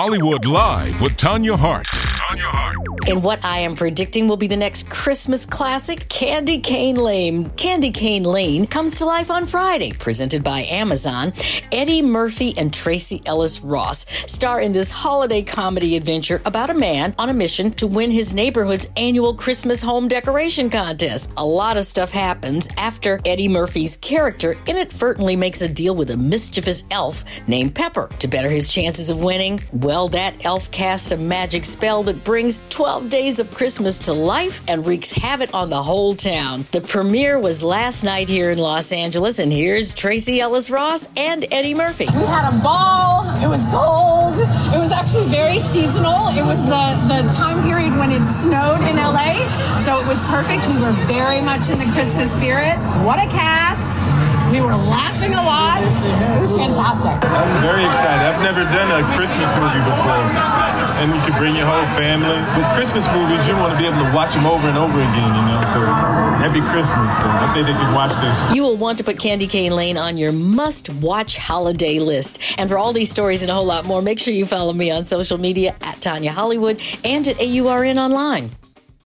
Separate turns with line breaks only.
Hollywood Live with Tanya Hart. Tanya
Hart. And what I am predicting will be the next Christmas classic, Candy Cane Lane. Candy Cane Lane comes to life on Friday, presented by Amazon. Eddie Murphy and Tracee Ellis Ross star in this holiday comedy adventure about a man on a mission to win his neighborhood's annual Christmas home decoration contest. A lot of stuff happens after Eddie Murphy's character inadvertently makes a deal with a mischievous elf named Pepper to better his chances of winning. Well, that elf casts a magic spell that brings 12 days of Christmas to life and wreaks havoc on the whole town. The premiere was last night here in Los Angeles, and here's Tracee Ellis Ross and Eddie Murphy.
We had a ball, it was cold, it was actually very seasonal. It was the, the time period when it snowed in LA, so was perfect. We were very much in the Christmas spirit. What a cast! We were laughing a lot. It was fantastic.
I'm very excited. I've never done a Christmas movie before. And you can bring your whole family. With Christmas movies, you want to be able to watch them over and over again, you know. So happy Christmas, so I think they can watch this.
You will want to put Candy Cane Lane on your must watch holiday list. And for all these stories and a whole lot more, make sure you follow me on social media at Tanya Hollywood and at AURN Online.